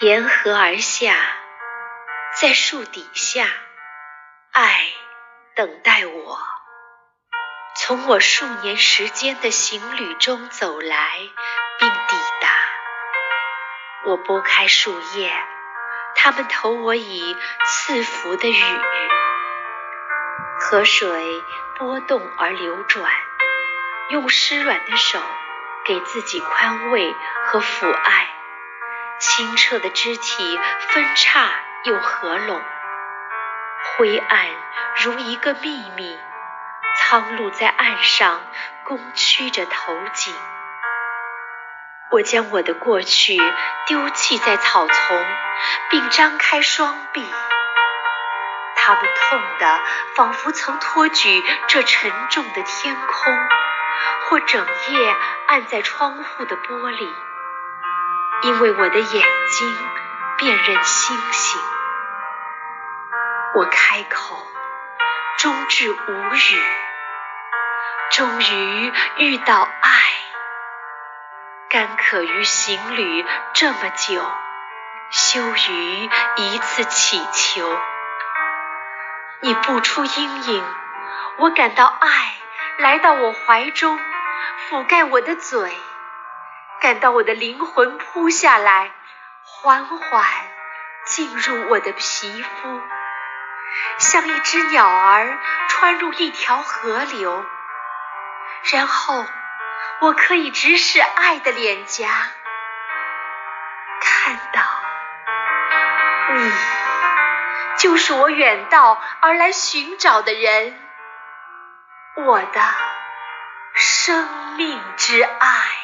沿河而下，在树底下，爱等待我，从我数年时间的行旅中走来，并抵达。我拨开树叶，它们投我以赐福的雨。河水波动而流转，用湿软的手给自己宽慰和抚爱。清澈的肢体分叉又合拢，灰暗如一个秘密，苍鹭在岸上弓曲着头颈。我将我的过去丢弃在草丛，并张开双臂，它们痛得仿佛曾托举这沉重的天空，或整夜按在窗户的玻璃。因为我的眼睛辨认星星，我开口，终至无语。终于遇到爱，甘渴于行旅这么久，羞于一次乞求。你不出阴影，我感到爱来到我怀中，覆盖我的嘴。感到我的灵魂扑下来，缓缓进入我的皮肤，像一只鸟儿穿入一条河流。然后我可以直视爱的脸颊，看到你就是我远道而来寻找的人，我的生命之爱。